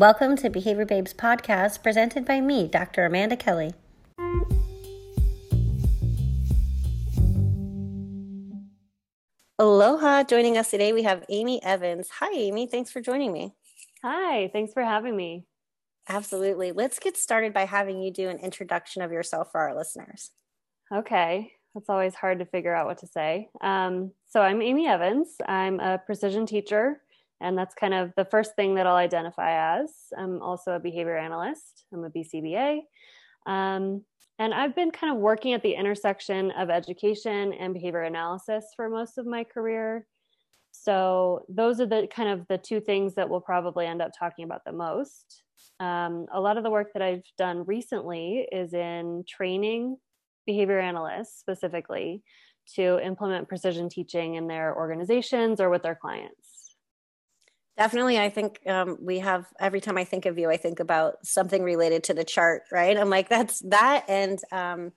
Welcome to Behavior Babes podcast presented by me, Dr. Amanda Kelly. Aloha. Joining us today, we have Amy Evans. Hi, Amy. Thanks for joining me. Hi. Thanks for having me. Absolutely. Let's get started by having you do an introduction of yourself for our listeners. Okay. It's always hard to figure out what to say. Um, so, I'm Amy Evans. I'm a precision teacher, and that's kind of the first thing that I'll identify as. I'm also a behavior analyst, I'm a BCBA. Um, and I've been kind of working at the intersection of education and behavior analysis for most of my career. So those are the kind of the two things that we'll probably end up talking about the most. Um, a lot of the work that I've done recently is in training behavior analysts specifically to implement precision teaching in their organizations or with their clients. Definitely. I think um, we have every time I think of you, I think about something related to the chart, right? I'm like, that's that and um,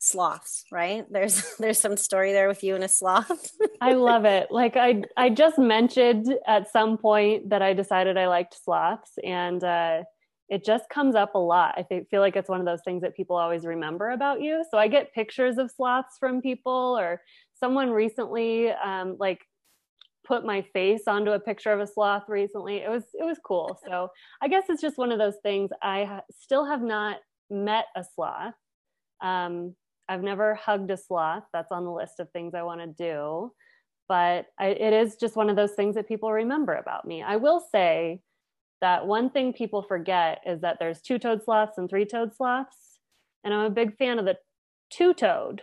sloths, right? There's there's some story there with you and a sloth. I love it. Like I I just mentioned at some point that I decided I liked sloths and uh, it just comes up a lot. I feel like it's one of those things that people always remember about you. So I get pictures of sloths from people or someone recently um, like put my face onto a picture of a sloth recently. It was it was cool. So I guess it's just one of those things. I ha- still have not met a sloth. Um, I've never hugged a sloth. That's on the list of things I want to do. But I, it is just one of those things that people remember about me. I will say that one thing people forget is that there's two-toed sloths and three-toed sloths, and I'm a big fan of the two-toed.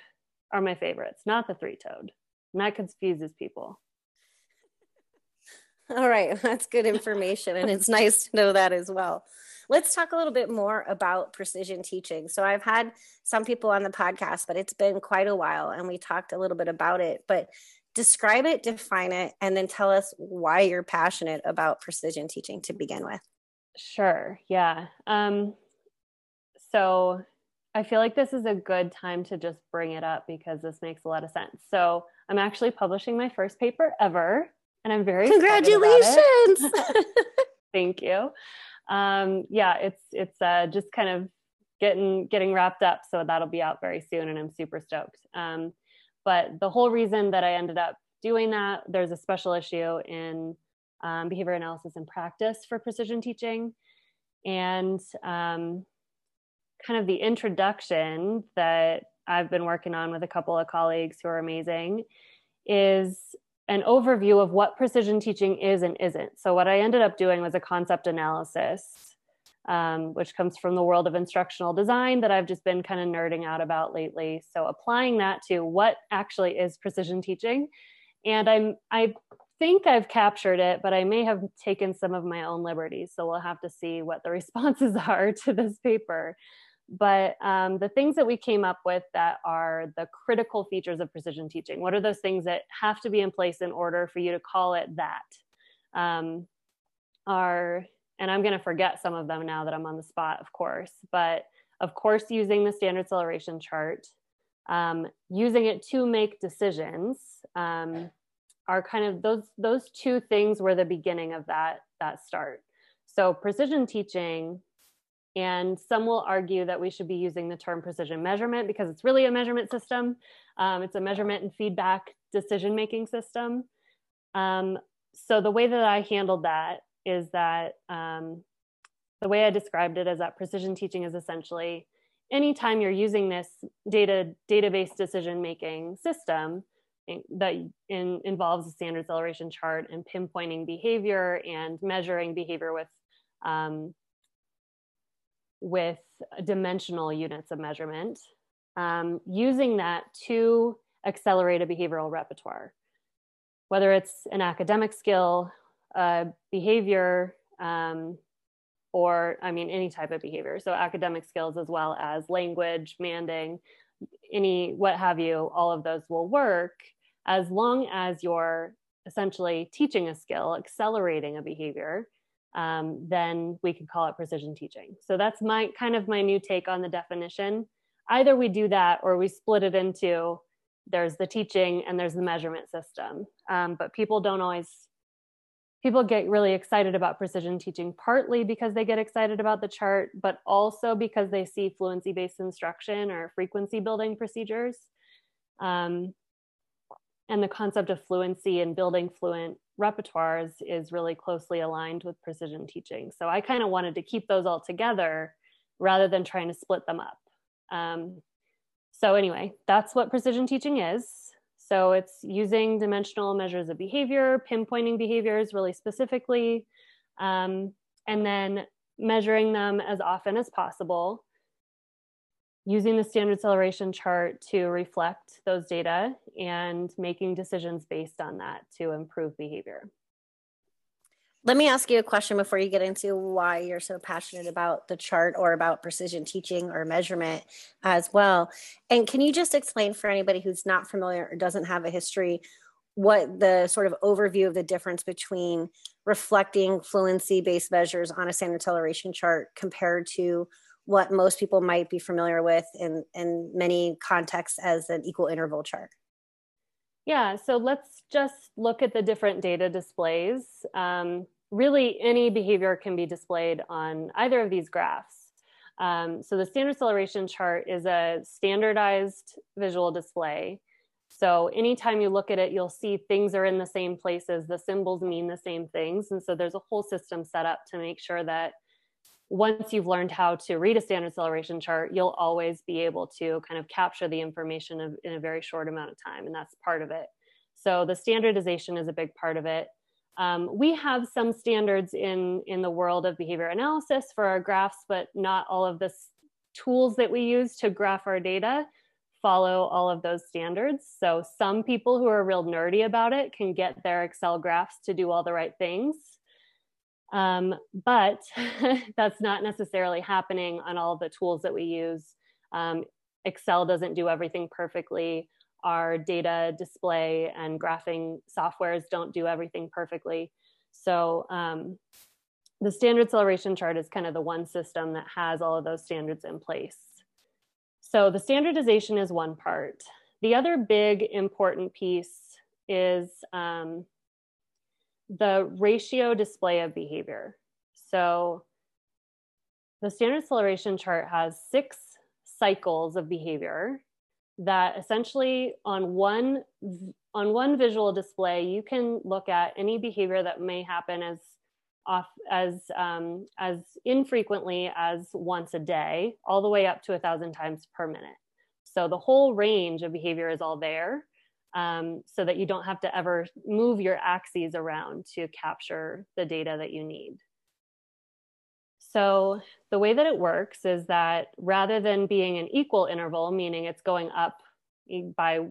Are my favorites, not the three-toed, and that confuses people. All right, that's good information, and it's nice to know that as well. Let's talk a little bit more about precision teaching. So, I've had some people on the podcast, but it's been quite a while, and we talked a little bit about it. But describe it, define it, and then tell us why you're passionate about precision teaching to begin with. Sure, yeah. Um, so, I feel like this is a good time to just bring it up because this makes a lot of sense. So, I'm actually publishing my first paper ever and I'm very congratulations. Thank you. Um, yeah, it's it's uh, just kind of getting getting wrapped up, so that'll be out very soon, and I'm super stoked. Um, but the whole reason that I ended up doing that, there's a special issue in um, behavior analysis and practice for precision teaching, and um, kind of the introduction that I've been working on with a couple of colleagues who are amazing is an overview of what precision teaching is and isn't. So, what I ended up doing was a concept analysis, um, which comes from the world of instructional design that I've just been kind of nerding out about lately. So, applying that to what actually is precision teaching. And I'm, I think I've captured it, but I may have taken some of my own liberties. So, we'll have to see what the responses are to this paper. But um, the things that we came up with that are the critical features of precision teaching, what are those things that have to be in place in order for you to call it that? Um, are, and I'm going to forget some of them now that I'm on the spot, of course, but of course, using the standard acceleration chart, um, using it to make decisions um, are kind of those those two things were the beginning of that that start. So precision teaching and some will argue that we should be using the term precision measurement because it's really a measurement system. Um, it's a measurement and feedback decision making system. Um, so the way that I handled that is that um, the way I described it is that precision teaching is essentially anytime you're using this data database decision making system that in, involves a standard acceleration chart and pinpointing behavior and measuring behavior with um, with dimensional units of measurement, um, using that to accelerate a behavioral repertoire, whether it's an academic skill, uh, behavior, um, or I mean, any type of behavior. So, academic skills as well as language, manding, any what have you, all of those will work as long as you're essentially teaching a skill, accelerating a behavior, um, then we could call it precision teaching. So that's my kind of my new take on the definition. Either we do that or we split it into there's the teaching and there's the measurement system. Um, but people don't always people get really excited about precision teaching partly because they get excited about the chart, but also because they see fluency based instruction or frequency building procedures. Um, and the concept of fluency and building fluent repertoires is really closely aligned with precision teaching. So I kind of wanted to keep those all together rather than trying to split them up. Um, so, anyway, that's what precision teaching is. So, it's using dimensional measures of behavior, pinpointing behaviors really specifically, um, and then measuring them as often as possible using the standard acceleration chart to reflect those data and making decisions based on that to improve behavior. Let me ask you a question before you get into why you're so passionate about the chart or about precision teaching or measurement as well. And can you just explain for anybody who's not familiar or doesn't have a history what the sort of overview of the difference between reflecting fluency based measures on a standard acceleration chart compared to what most people might be familiar with in, in many contexts as an equal interval chart. Yeah, so let's just look at the different data displays. Um, really, any behavior can be displayed on either of these graphs. Um, so the standard acceleration chart is a standardized visual display. So anytime you look at it, you'll see things are in the same places, the symbols mean the same things. And so there's a whole system set up to make sure that once you've learned how to read a standard acceleration chart, you'll always be able to kind of capture the information of, in a very short amount of time, and that's part of it. So the standardization is a big part of it. Um, we have some standards in in the world of behavior analysis for our graphs, but not all of the tools that we use to graph our data follow all of those standards. So some people who are real nerdy about it can get their Excel graphs to do all the right things um, but that's not necessarily happening on all the tools that we use. Um, Excel doesn't do everything perfectly. Our data display and graphing softwares don't do everything perfectly. So um, the standard acceleration chart is kind of the one system that has all of those standards in place. So the standardization is one part. The other big important piece is um, the ratio display of behavior. So the standard acceleration chart has six cycles of behavior that essentially on one on one visual display you can look at any behavior that may happen as off as um, as infrequently as once a day all the way up to a thousand times per minute so the whole range of behavior is all there um, so that you don't have to ever move your axes around to capture the data that you need. So the way that it works is that rather than being an equal interval, meaning it's going up by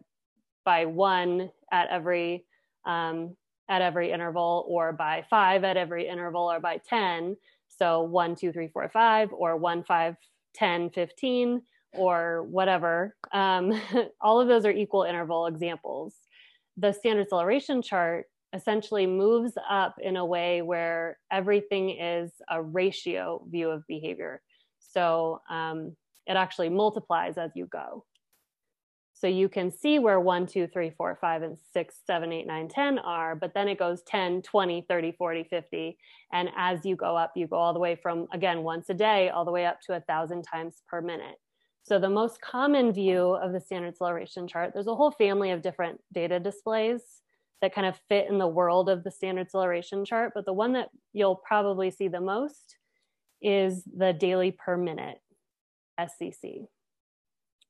by one at every um, at every interval, or by five at every interval, or by ten. So one, two, three, four, five, or one, five, 10, 15 or whatever, um, all of those are equal interval examples. The standard acceleration chart essentially moves up in a way where everything is a ratio view of behavior. So um, it actually multiplies as you go. So you can see where 1, 2, 3, 4, 5, and 6, 7, 8, 9, 10 are, but then it goes 10, 20, 30, 40, 50. And as you go up, you go all the way from, again, once a day, all the way up to a thousand times per minute. So the most common view of the standard acceleration chart, there's a whole family of different data displays that kind of fit in the world of the standard acceleration chart, but the one that you'll probably see the most is the daily per minute SCC.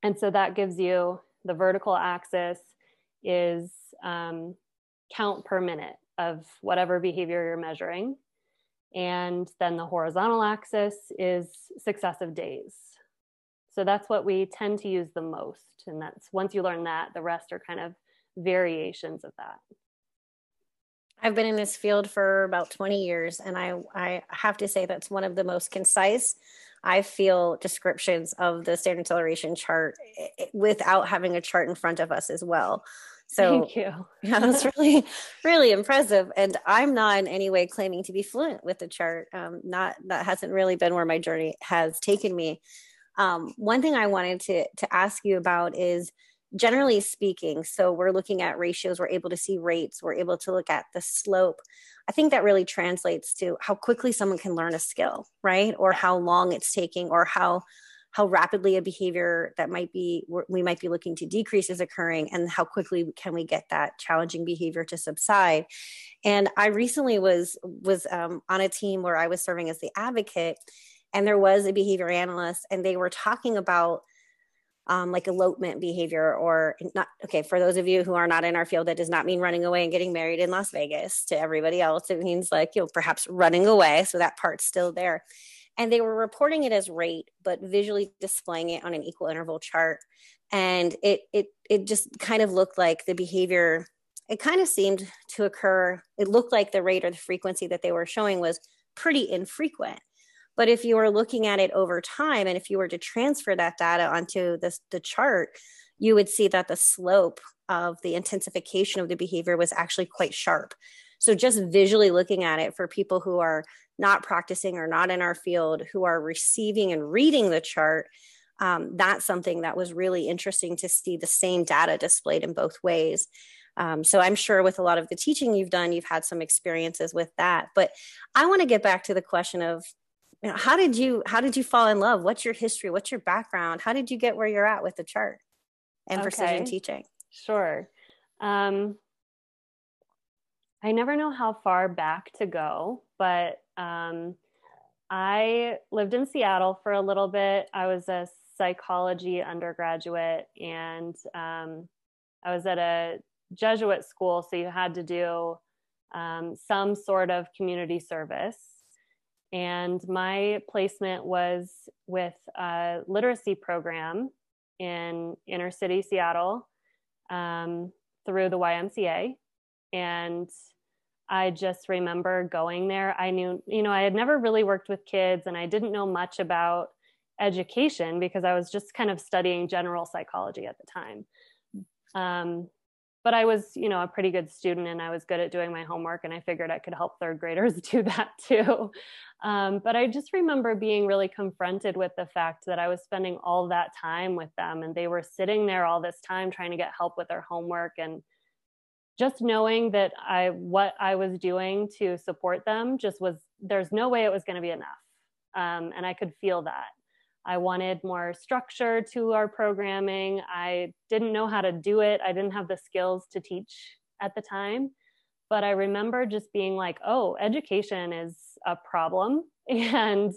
And so that gives you the vertical axis is um, count per minute of whatever behavior you're measuring. And then the horizontal axis is successive days. So that's what we tend to use the most. And that's once you learn that, the rest are kind of variations of that. I've been in this field for about 20 years, and I, I have to say that's one of the most concise, I feel, descriptions of the standard acceleration chart eh, eh, without having a chart in front of us as well. So thank you. yeah, that's really, really impressive. And I'm not in any way claiming to be fluent with the chart. Um, not that hasn't really been where my journey has taken me. Um, one thing I wanted to to ask you about is generally speaking, so we're looking at ratios, we're able to see rates, we're able to look at the slope. I think that really translates to how quickly someone can learn a skill, right? Or how long it's taking, or how how rapidly a behavior that might be we might be looking to decrease is occurring and how quickly can we get that challenging behavior to subside and i recently was was um, on a team where i was serving as the advocate and there was a behavior analyst and they were talking about um, like elopement behavior or not okay for those of you who are not in our field that does not mean running away and getting married in las vegas to everybody else. It means like you know perhaps running away. So that part's still there. And they were reporting it as rate but visually displaying it on an equal interval chart. And it it it just kind of looked like the behavior it kind of seemed to occur it looked like the rate or the frequency that they were showing was pretty infrequent but if you were looking at it over time and if you were to transfer that data onto this, the chart you would see that the slope of the intensification of the behavior was actually quite sharp so just visually looking at it for people who are not practicing or not in our field who are receiving and reading the chart, um, that's something that was really interesting to see the same data displayed in both ways. Um, so I'm sure with a lot of the teaching you've done, you've had some experiences with that. But I want to get back to the question of you know, how did you how did you fall in love? What's your history? What's your background? How did you get where you're at with the chart and okay. precision teaching? Sure. Um, I never know how far back to go, but um, I lived in Seattle for a little bit. I was a psychology undergraduate and um, I was at a Jesuit school, so you had to do um, some sort of community service. And my placement was with a literacy program in inner city Seattle um, through the YMCA. And I just remember going there. I knew, you know, I had never really worked with kids and I didn't know much about education because I was just kind of studying general psychology at the time. Um, but I was, you know, a pretty good student and I was good at doing my homework and I figured I could help third graders do that too. Um, but I just remember being really confronted with the fact that I was spending all that time with them and they were sitting there all this time trying to get help with their homework and just knowing that I what I was doing to support them just was there's no way it was going to be enough, um, and I could feel that. I wanted more structure to our programming. I didn't know how to do it. I didn't have the skills to teach at the time, but I remember just being like, "Oh, education is a problem," and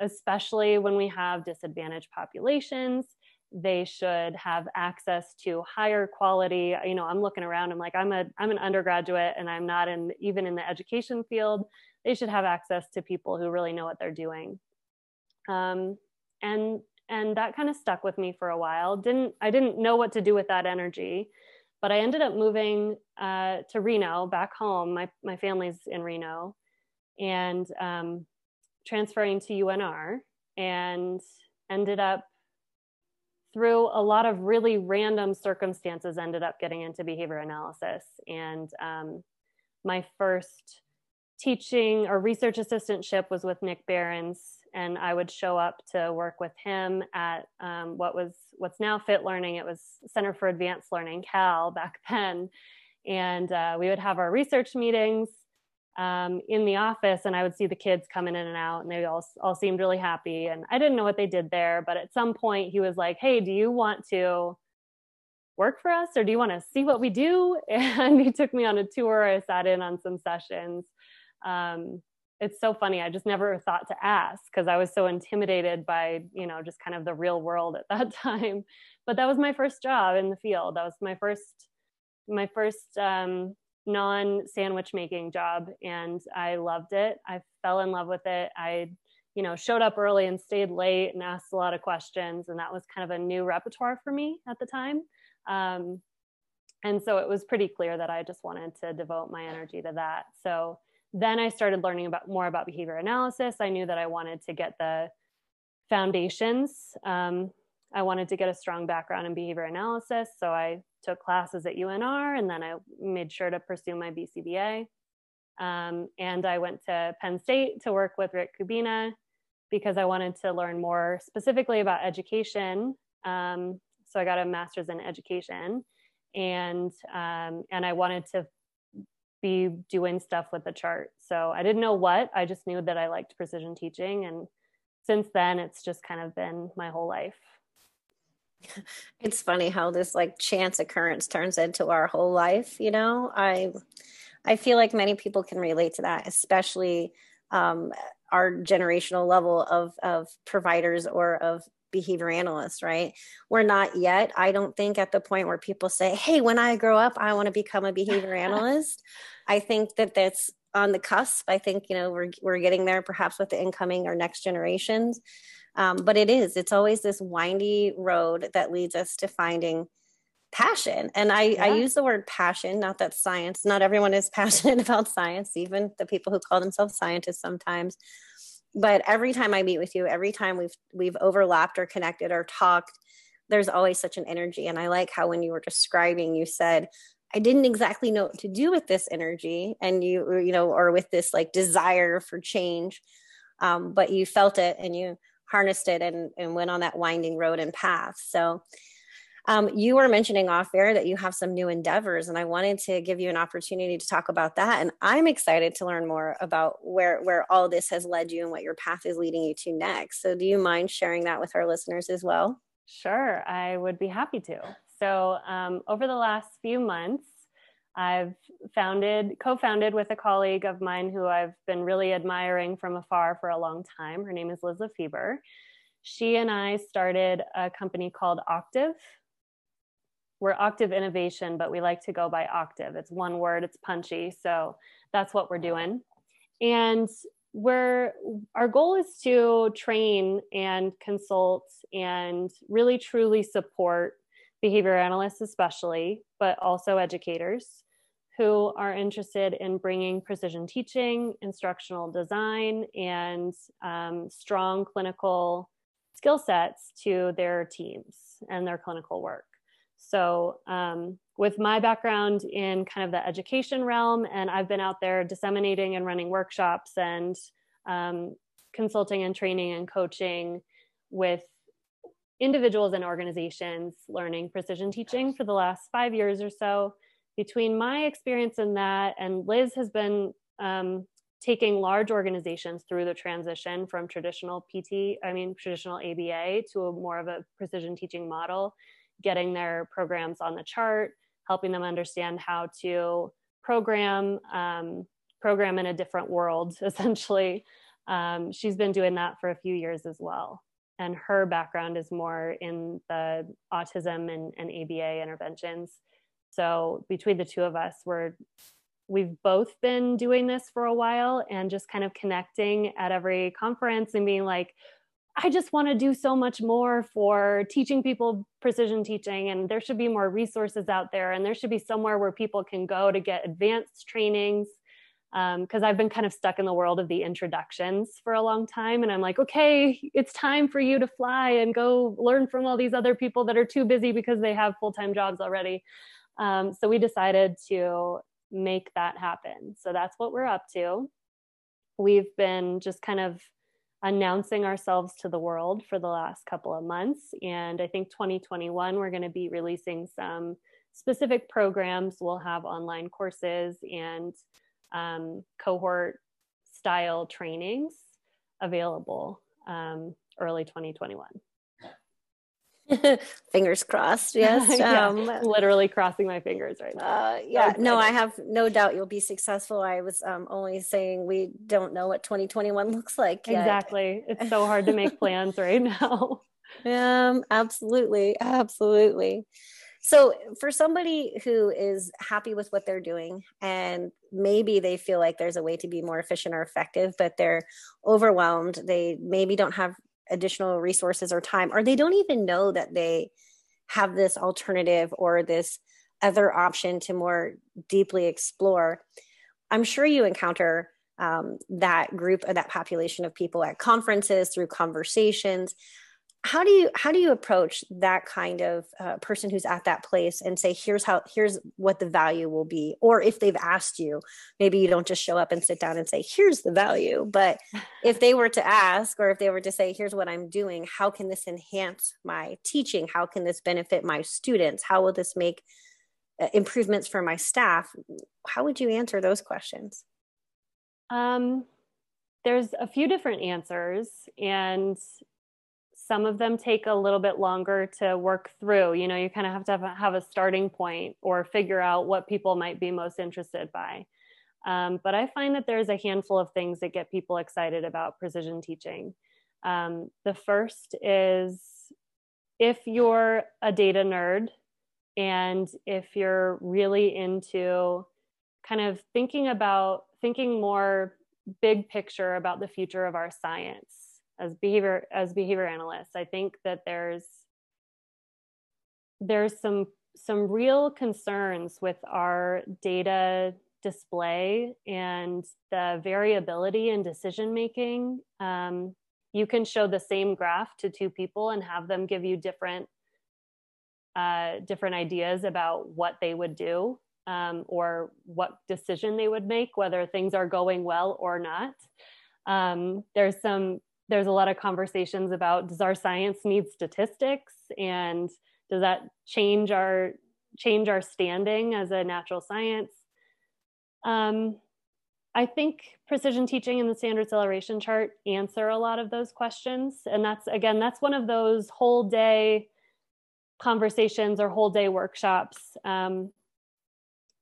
especially when we have disadvantaged populations they should have access to higher quality. You know i'm looking around i'm like i'm a i'm an undergraduate and i'm not in even in the education field. They should have access to people who really know what they're doing. Um, and and that kind of stuck with me for a while. Didn't i didn't know what to do with that energy but i ended up moving uh, to reno back home. My, my family's in reno and um, transferring to unr and ended up through a lot of really random circumstances ended up getting into behavior analysis. And um, my first teaching or research assistantship was with Nick Berens and i would show up to work with him at um, what was what's now fit learning it was center for advanced learning cal back then and uh, we would have our research meetings um, in the office and I would see the kids coming in and out and they all, all seemed really happy. And I didn't know what they did there, but at some point he was like, Hey, do you want to work for us or do you want to see what we do? And he took me on a tour. I sat in on some sessions. Um, it's so funny. I just never thought to ask because I was so intimidated by, you know, just kind of the real world at that time. But that was my first job in the field. That was my first, my first um, non sandwich making job and I loved it. I fell in love with it. I, you know, showed up early and stayed late and asked a lot of questions. And that was kind of a new repertoire for me at the time. Um, and so it was pretty clear that I just wanted to devote my energy to that. So then I started learning about more about behavior analysis. I knew that I wanted to get the foundations. Um, I wanted to get a strong background in behavior analysis. So I took classes at UNR and then I made sure to pursue my BCBA. Um, and I went to Penn State to work with Rick Kubina because I wanted to learn more specifically about education. Um, So I got a master's in education, and um, and I wanted to be doing stuff with the chart. So I didn't know what. I just knew that I liked precision teaching, and since then, it's just kind of been my whole life. It's funny how this like chance occurrence turns into our whole life. You know, I I feel like many people can relate to that, especially um, our generational level of of providers or of behavior analysts, right? We're not yet, I don't think, at the point where people say, hey, when I grow up, I want to become a behavior analyst. I think that that's on the cusp. I think, you know, we're, we're getting there perhaps with the incoming or next generations. Um, but it is, it's always this windy road that leads us to finding passion. And I, yeah. I use the word passion, not that science, not everyone is passionate about science, even the people who call themselves scientists sometimes. But every time I meet with you, every time we've we've overlapped or connected or talked, there's always such an energy. And I like how when you were describing, you said, I didn't exactly know what to do with this energy and you, you know, or with this like desire for change. Um, but you felt it and you harnessed it and, and went on that winding road and path. So um, you were mentioning off air that you have some new endeavors, and I wanted to give you an opportunity to talk about that. And I'm excited to learn more about where where all this has led you and what your path is leading you to next. So, do you mind sharing that with our listeners as well? Sure, I would be happy to. So, um, over the last few months, I've founded, co-founded with a colleague of mine who I've been really admiring from afar for a long time. Her name is Liz Lefever. She and I started a company called Octave, we're Octave Innovation, but we like to go by Octave. It's one word, it's punchy. So that's what we're doing. And we're our goal is to train and consult and really truly support behavior analysts especially but also educators who are interested in bringing precision teaching instructional design and um, strong clinical skill sets to their teams and their clinical work. So, um, with my background in kind of the education realm, and I've been out there disseminating and running workshops and um, consulting and training and coaching with individuals and organizations learning precision teaching for the last five years or so. Between my experience in that, and Liz has been um, taking large organizations through the transition from traditional PT, I mean, traditional ABA to a more of a precision teaching model getting their programs on the chart, helping them understand how to program, um, program in a different world, essentially. Um, she's been doing that for a few years as well. And her background is more in the autism and, and ABA interventions. So between the two of us, we're we've both been doing this for a while and just kind of connecting at every conference and being like, I just want to do so much more for teaching people precision teaching, and there should be more resources out there, and there should be somewhere where people can go to get advanced trainings. Because um, I've been kind of stuck in the world of the introductions for a long time, and I'm like, okay, it's time for you to fly and go learn from all these other people that are too busy because they have full time jobs already. Um, so we decided to make that happen. So that's what we're up to. We've been just kind of announcing ourselves to the world for the last couple of months. And I think 2021, we're going to be releasing some specific programs. We'll have online courses and um, cohort style trainings available um, early 2021. fingers crossed yes yeah, um, literally crossing my fingers right now. uh, yeah no i have no doubt you'll be successful. I was um, only saying we don't know what 2021 looks like yet. exactly. It's so hard to make plans right now. Um absolutely absolutely so for somebody who is happy with what they're doing and maybe they feel like there's a way to be more efficient or effective but they're overwhelmed they maybe don't have additional resources or time, or they don't even know that they have this alternative or this other option to more deeply explore. I'm sure you encounter um, that group or that population of people at conferences through conversations. How do you how do you approach that kind of uh, person who's at that place and say here's how here's what the value will be or if they've asked you maybe you don't just show up and sit down and say here's the value but if they were to ask or if they were to say here's what i'm doing how can this enhance my teaching? How can this benefit my students? How will this make uh, improvements for my staff? How would you answer those questions? Um there's a few different answers and some of them take a little bit longer to work through. You know you kind of have to have a, have a starting point or figure out what people might be most interested by. Um, but i find that there's a handful of things that get people excited about precision teaching. Um, the first is if you're a data nerd and if you're really into kind of thinking about thinking more big picture about the future of our science as behavior as behavior analysts i think that there's there's some some real concerns with our data display and the variability in decision making um, you can show the same graph to two people and have them give you different uh, different ideas about what they would do um, or what decision they would make whether things are going well or not. Um, there's some there's a lot of conversations about does our science need statistics? And does that change our change our standing as a natural science? Um, i think precision teaching and the standard acceleration chart answer a lot of those questions. And that's again that's one of those whole day conversations or whole day workshops um,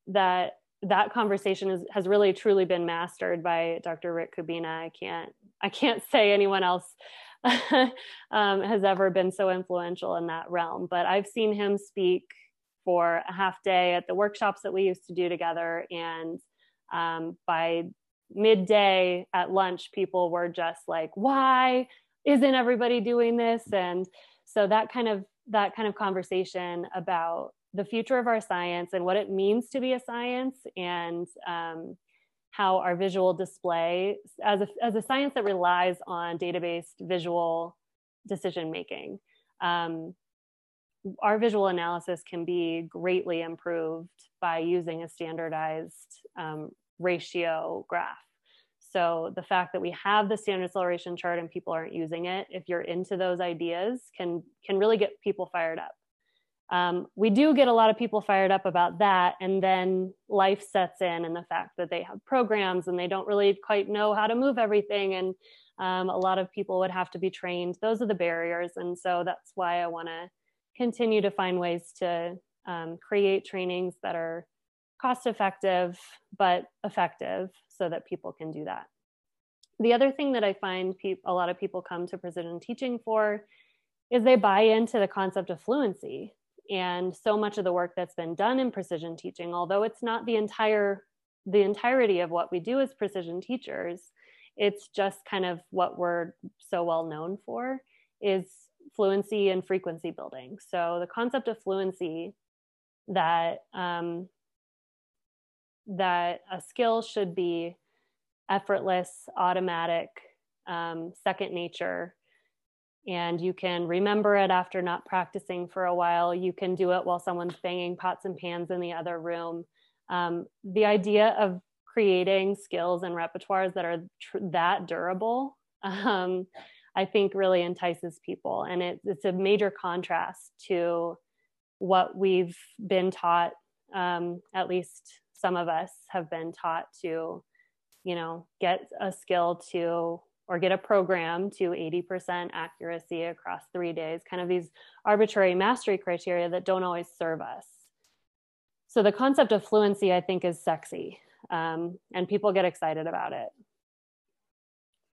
that that conversation is, has really truly been mastered by Dr. Rick Kubina. I can't I can't say anyone else um, has ever been so influential in that realm. But I've seen him speak for a half day at the workshops that we used to do together, and um, by midday at lunch, people were just like, "Why isn't everybody doing this?" And so that kind of that kind of conversation about the future of our science and what it means to be a science and um, how our visual display as a, as a science that relies on data-based visual decision making um, our visual analysis can be greatly improved by using a standardized um, ratio graph. So the fact that we have the standard acceleration chart and people aren't using it if you're into those ideas can can really get people fired up um, we do get a lot of people fired up about that and then life sets in and the fact that they have programs and they don't really quite know how to move everything and um, a lot of people would have to be trained. Those are the barriers and so that's why i want to continue to find ways to um, create trainings that are cost effective but effective so that people can do that. The other thing that i find pe- a lot of people come to precision teaching for is they buy into the concept of fluency and so much of the work that's been done in precision teaching although it's not the entire the entirety of what we do as precision teachers it's just kind of what we're so well known for is fluency and frequency building. So the concept of fluency that um, that a skill should be effortless automatic um, second nature and you can remember it after not practicing for a while. You can do it while someone's banging pots and pans in the other room. Um, the idea of creating skills and repertoires that are tr- that durable, um, I think really entices people. And it, it's a major contrast to what we've been taught, um, at least some of us have been taught to, you know, get a skill to or get a program to 80% accuracy across three days, kind of these arbitrary mastery criteria that don't always serve us. So the concept of fluency, I think, is sexy, um, and people get excited about it.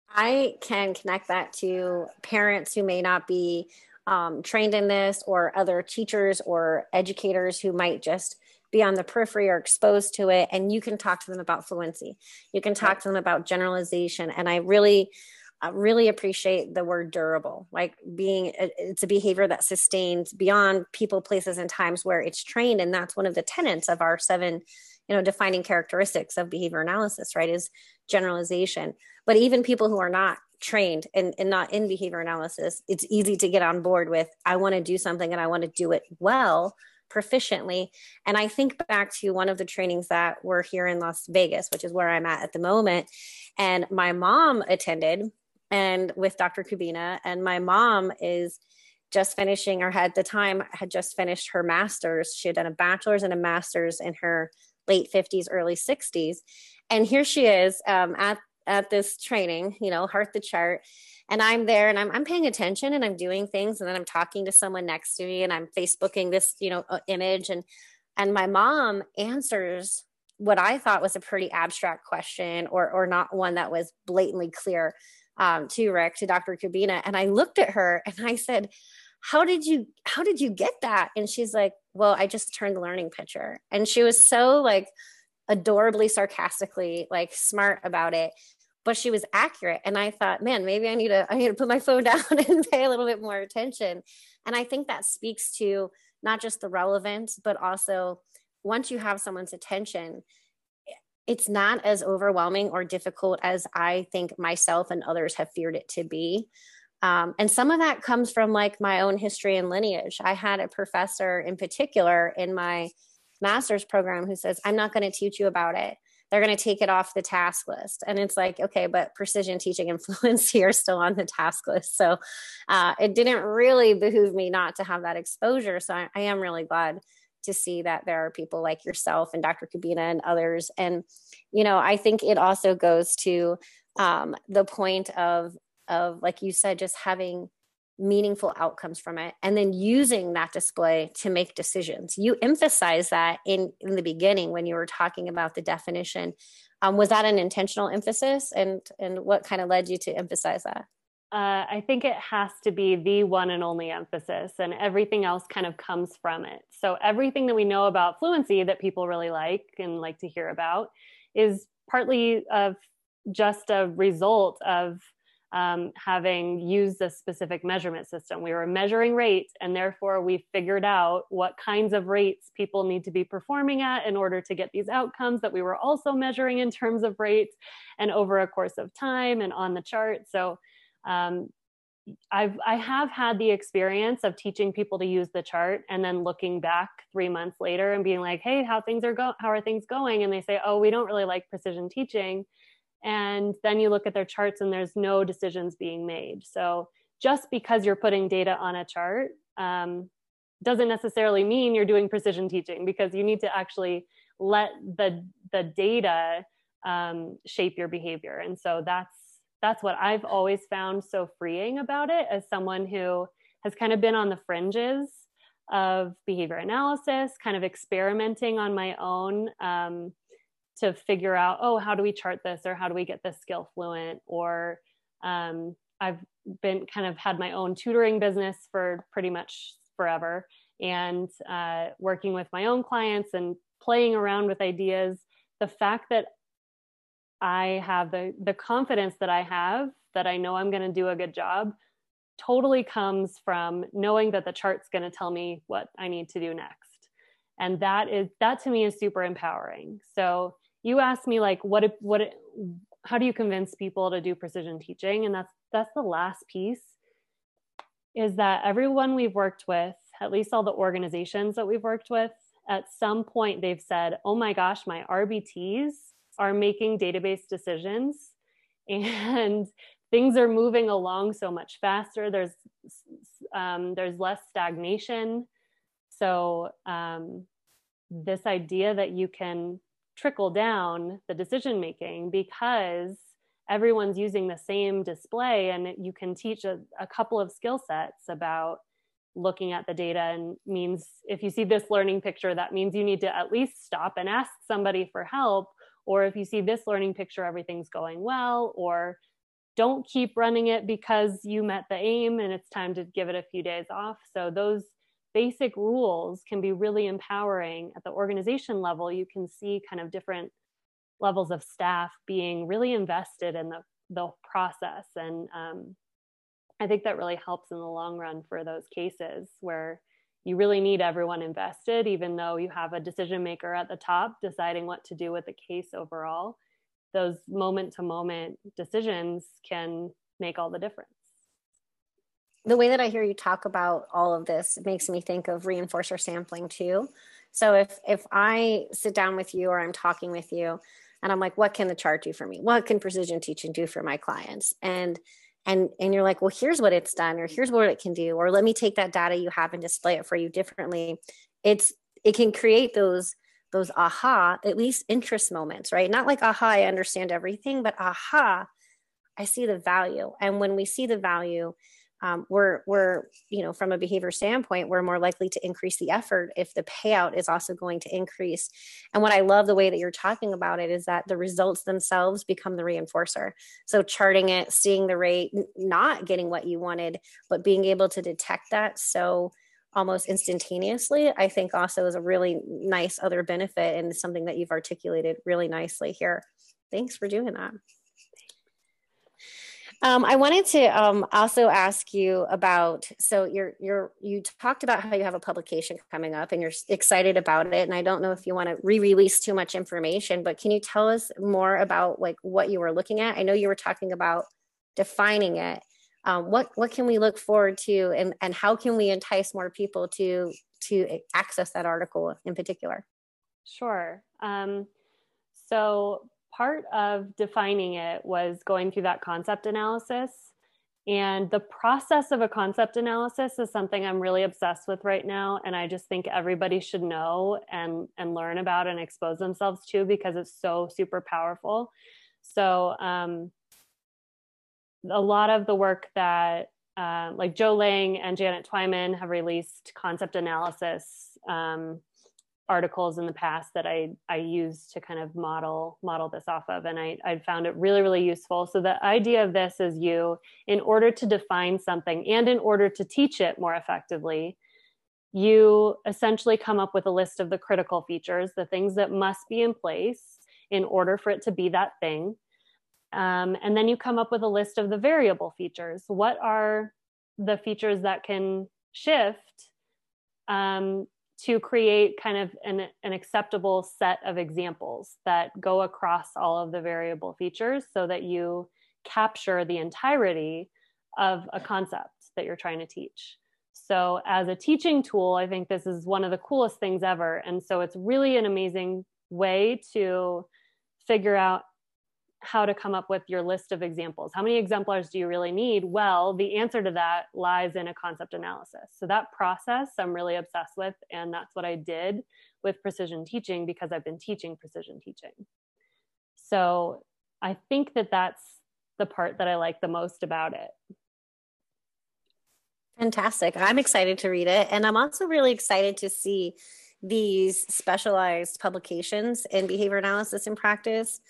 I can connect that to parents who may not be um, trained in this, or other teachers or educators who might just be on the periphery or exposed to it and you can talk to them about fluency you can talk to them about generalization and i really I really appreciate the word durable, like being it's a behavior that sustains beyond people, places, and times where it's trained. And that's one of the tenets of our seven, you know, defining characteristics of behavior analysis, right? Is generalization. But even people who are not trained and, and not in behavior analysis, it's easy to get on board with, I want to do something and I want to do it well, proficiently. And I think back to one of the trainings that were here in Las Vegas, which is where I'm at at the moment. And my mom attended and with Dr. Kubina, and my mom is just finishing or had the time had just finished her master's. She had done a bachelor's and a master's in her late 50s, early 60s. And here she is um, at at this training, you know, heart the chart. And I'm there and I'm, I'm paying attention and I'm doing things. And then I'm talking to someone next to me and I'm Facebooking this, you know, uh, image. And, and my mom answers what I thought was a pretty abstract question or, or not one that was blatantly clear um, to Rick, to Dr. Kubina. And I looked at her and I said, how did you, how did you get that? And she's like, well, I just turned the learning picture. And she was so like, adorably sarcastically like smart about it but she was accurate. And i thought man maybe i need to i need to put my phone down and pay a little bit more attention. And i think that speaks to not just the relevance but also once you have someone's attention it's not as overwhelming or difficult as i think myself and others have feared it to be. Um, and some of that comes from like my own history and lineage. I had a professor in particular in my master's program who says i'm not going to teach you about it they're going to take it off the task list. And it's like, okay, but precision teaching and fluency are still on the task list. So uh, it didn't really behoove me not to have that exposure. So I, I am really glad to see that there are people like yourself and Dr. Kubina and others. And, you know, I think it also goes to um, the point of, of, like you said, just having meaningful outcomes from it and then using that display to make decisions. You emphasize that in in the beginning when you were talking about the definition. Um, was that an intentional emphasis and and what kind of led you to emphasize that? Uh, I think it has to be the one and only emphasis, and everything else kind of comes from it. So, everything that we know about fluency that people really like and like to hear about is partly of just a result of um, having used a specific measurement system. We were measuring rates, and therefore we figured out what kinds of rates people need to be performing at in order to get these outcomes that we were also measuring in terms of rates and over a course of time and on the chart. So um, I've I have had the experience of teaching people to use the chart and then looking back three months later and being like, "Hey, how things are go how are things going?" And they say, "Oh, we don't really like precision teaching." And then you look at their charts and there's no decisions being made. So just because you're putting data on a chart um, doesn't necessarily mean you're doing precision teaching because you need to actually let the the data um, shape your behavior. And so that's that's what i've always found so freeing about it as someone who has kind of been on the fringes of behavior analysis kind of experimenting on my own um, to figure out oh how do we chart this or how do we get this skill fluent? Or um, i've been kind of had my own tutoring business for pretty much forever and uh, working with my own clients and playing around with ideas. The fact that i have the the confidence that i have that i know i'm going to do a good job totally comes from knowing that the chart's going to tell me what i need to do next and that is that to me is super empowering. So you asked me like what what how do you convince people to do precision teaching? And that's that's the last piece is that everyone we've worked with at least all the organizations that we've worked with at some point they've said oh my gosh my rbts are making database decisions and things are moving along so much faster. There's um, there's less stagnation so um, this idea that you can trickle down the decision making because everyone's using the same display and you can teach a, a couple of skill sets about looking at the data and means if you see this learning picture that means you need to at least stop and ask somebody for help. Or if you see this learning picture everything's going well or don't keep running it because you met the aim and it's time to give it a few days off. So those basic rules can be really empowering at the organization level. You can see kind of different levels of staff being really invested in the, the process. And um, i think that really helps in the long run for those cases where you really need everyone invested even though you have a decision maker at the top deciding what to do with the case overall. Those moment to moment decisions can make all the difference the way that I hear you talk about all of this makes me think of reinforcer sampling too. So if if I sit down with you or I'm talking with you and I'm like, what can the chart do for me? What can precision teaching do for my clients? And and and you're like, well, here's what it's done, or here's what it can do, or let me take that data you have and display it for you differently. It's it can create those those aha, at least interest moments, right? Not like aha, I understand everything, but aha, I see the value. And when we see the value, um, we're we're you know from a behavior standpoint we're more likely to increase the effort if the payout is also going to increase. And what i love the way that you're talking about it is that the results themselves become the reinforcer. So charting it seeing the rate not getting what you wanted but being able to detect that so almost instantaneously i think also is a really nice other benefit and something that you've articulated really nicely here. Thanks for doing that um, I wanted to um, also ask you about so you're you're you talked about how you have a publication coming up and you're excited about it and I don't know if you want to re-release too much information but can you tell us more about like what you were looking at? I know you were talking about defining it. Um, what what can we look forward to and and how can we entice more people to to access that article in particular? Sure. Um, so part of defining it was going through that concept analysis. And the process of a concept analysis is something I'm really obsessed with right now. And I just think everybody should know and, and learn about and expose themselves to because it's so super powerful. So, um, a lot of the work that uh, like Joe Layng and Janet Twyman have released concept analysis um, articles in the past that I I used to kind of model model this off of, and I I found it really really useful. So the idea of this is you, in order to define something and in order to teach it more effectively, you essentially come up with a list of the critical features, the things that must be in place in order for it to be that thing. Um, and then you come up with a list of the variable features. What are the features that can shift um, to create kind of an, an acceptable set of examples that go across all of the variable features so that you capture the entirety of a concept that you're trying to teach. So, as a teaching tool, I think this is one of the coolest things ever. And so, it's really an amazing way to figure out how to come up with your list of examples. How many exemplars do you really need? Well, the answer to that lies in a concept analysis. So that process I'm really obsessed with, and that's what I did with precision teaching because I've been teaching precision teaching. So I think that that's the part that I like the most about it. Fantastic. I'm excited to read it. And I'm also really excited to see these specialized publications in behavior analysis and practice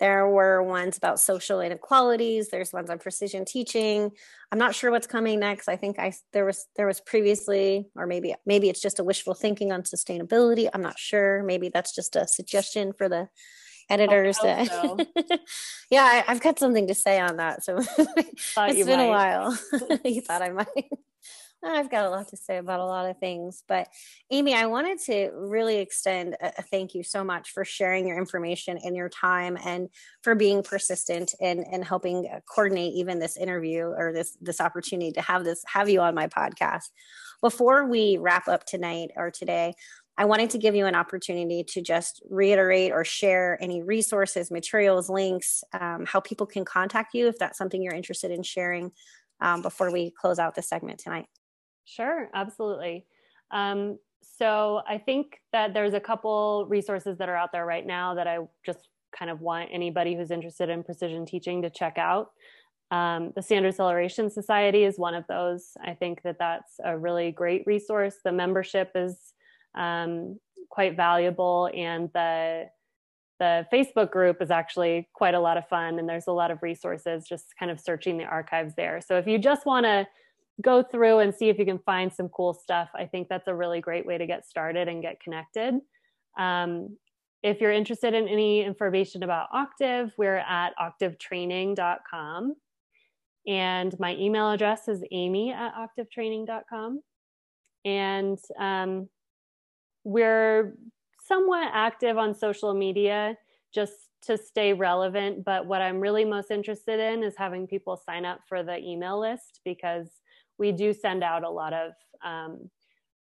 there were ones about social inequalities. There's ones on precision teaching. I'm not sure what's coming next. I think I there was there was previously, or maybe maybe it's just a wishful thinking on sustainability. I'm not sure. Maybe that's just a suggestion for the editors. So. yeah, I, have got something to say on that. So it's been might. a while. you thought I might. I've got a lot to say about a lot of things. But Amy, I wanted to really extend a, thank you so much for sharing your information and your time and for being persistent and, and helping coordinate even this interview or this this opportunity to have this have you on my podcast. Before we wrap up tonight or today, I wanted to give you an opportunity to just reiterate or share any resources, materials, links, um, how people can contact you if that's something you're interested in sharing um, before we close out the segment tonight. Sure, absolutely. Um, so I think that there's a couple resources that are out there right now that I just kind of want anybody who's interested in precision teaching to check out. Um, the Standard Acceleration Society is one of those. I think that that's a really great resource. The membership is um, quite valuable, and the the Facebook group is actually quite a lot of fun. And there's a lot of resources just kind of searching the archives there. So if you just want to go through and see if you can find some cool stuff. I think that's a really great way to get started and get connected. Um, if you're interested in any information about Octave, we're at octavetraining.com. And my email address is amy at octavetraining.com. And um, we're somewhat active on social media, just to stay relevant. But what I'm really most interested in is having people sign up for the email list because we do send out a lot of um,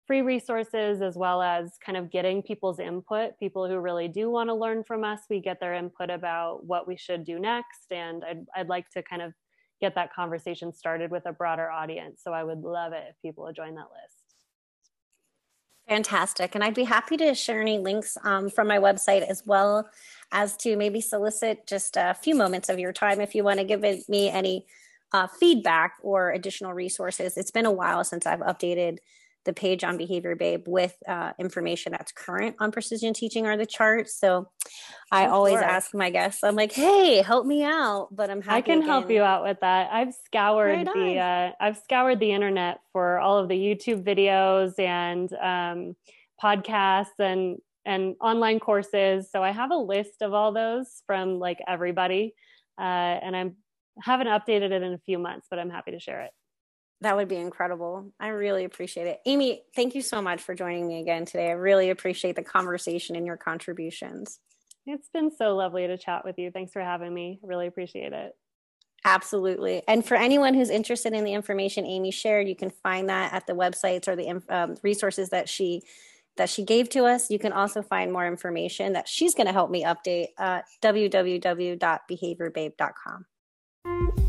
free resources as well as kind of getting people's input. People who really do want to learn from us, we get their input about what we should do next. And I'd, I'd like to kind of get that conversation started with a broader audience. So I would love it if people would join that list. Fantastic. And I'd be happy to share any links um, from my website as well as to maybe solicit just a few moments of your time if you want to give me any uh, feedback or additional resources. It's been a while since I've updated the page on Behavior Babe with uh, information that's current on precision teaching or the charts. So I of always course. ask my guests, I'm like, hey, help me out. But I'm happy. I can again. help you out with that. I've scoured right the uh, I've scoured the internet for all of the YouTube videos and um, podcasts and and online courses. So I have a list of all those from like everybody, uh, and I'm haven't updated it in a few months, but I'm happy to share it. That would be incredible. I really appreciate it. Amy, thank you so much for joining me again today. I really appreciate the conversation and your contributions. It's been so lovely to chat with you. Thanks for having me. Really appreciate it. Absolutely. And for anyone who's interested in the information Amy shared, you can find that at the websites or the um, resources that she that she gave to us. You can also find more information that she's going to help me update at www.behaviorbabe.com. Thank you.